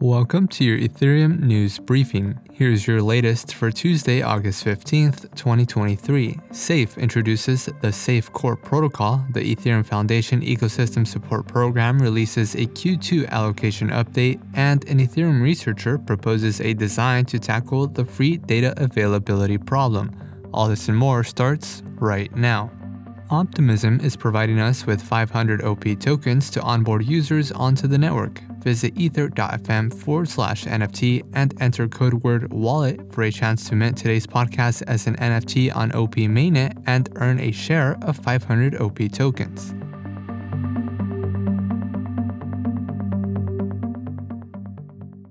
Welcome to your Ethereum news briefing. Here's your latest for Tuesday, August 15th, 2023. SAFE introduces the SAFE Core Protocol. The Ethereum Foundation Ecosystem Support Program releases a Q2 allocation update, and an Ethereum researcher proposes a design to tackle the free data availability problem. All this and more starts right now. Optimism is providing us with 500 OP tokens to onboard users onto the network. Visit ether.fm forward slash NFT and enter code word wallet for a chance to mint today's podcast as an NFT on OP mainnet and earn a share of 500 OP tokens.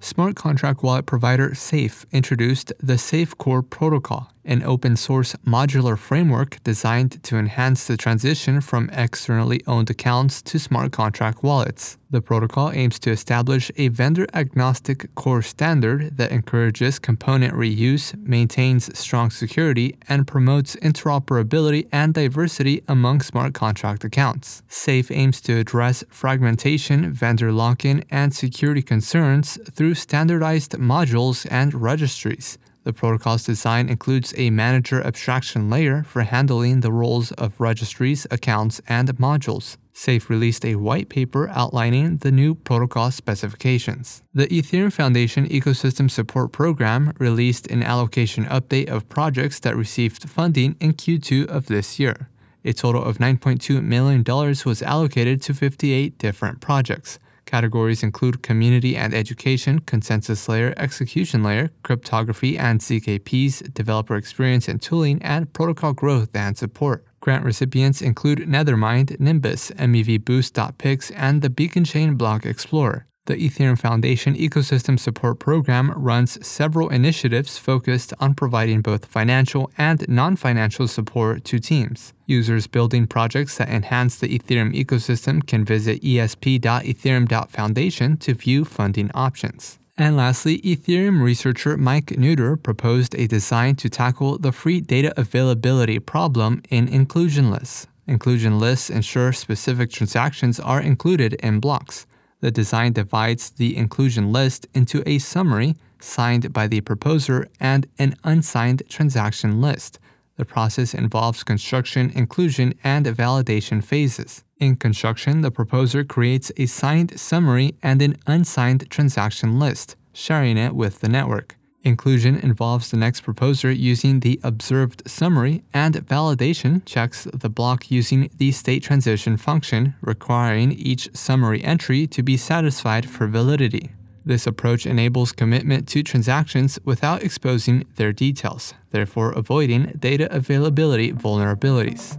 Smart contract wallet provider Safe introduced the Safe Core protocol an open source modular framework designed to enhance the transition from externally owned accounts to smart contract wallets. The protocol aims to establish a vendor agnostic core standard that encourages component reuse, maintains strong security, and promotes interoperability and diversity among smart contract accounts. SAFE aims to address fragmentation, vendor lock in, and security concerns through standardized modules and registries. The protocol's design includes a manager abstraction layer for handling the roles of registries, accounts, and modules. SAFE released a white paper outlining the new protocol specifications. The Ethereum Foundation Ecosystem Support Program released an allocation update of projects that received funding in Q2 of this year. A total of $9.2 million was allocated to 58 different projects. Categories include community and education, consensus layer, execution layer, cryptography and ZKPs, developer experience and tooling, and protocol growth and support. Grant recipients include Nethermind, Nimbus, mevboost.pics, and the Beacon Chain Block Explorer. The Ethereum Foundation Ecosystem Support Program runs several initiatives focused on providing both financial and non financial support to teams. Users building projects that enhance the Ethereum ecosystem can visit esp.ethereum.foundation to view funding options. And lastly, Ethereum researcher Mike Neuder proposed a design to tackle the free data availability problem in inclusion lists. Inclusion lists ensure specific transactions are included in blocks. The design divides the inclusion list into a summary signed by the proposer and an unsigned transaction list. The process involves construction, inclusion, and validation phases. In construction, the proposer creates a signed summary and an unsigned transaction list, sharing it with the network. Inclusion involves the next proposer using the observed summary, and validation checks the block using the state transition function, requiring each summary entry to be satisfied for validity. This approach enables commitment to transactions without exposing their details, therefore avoiding data availability vulnerabilities.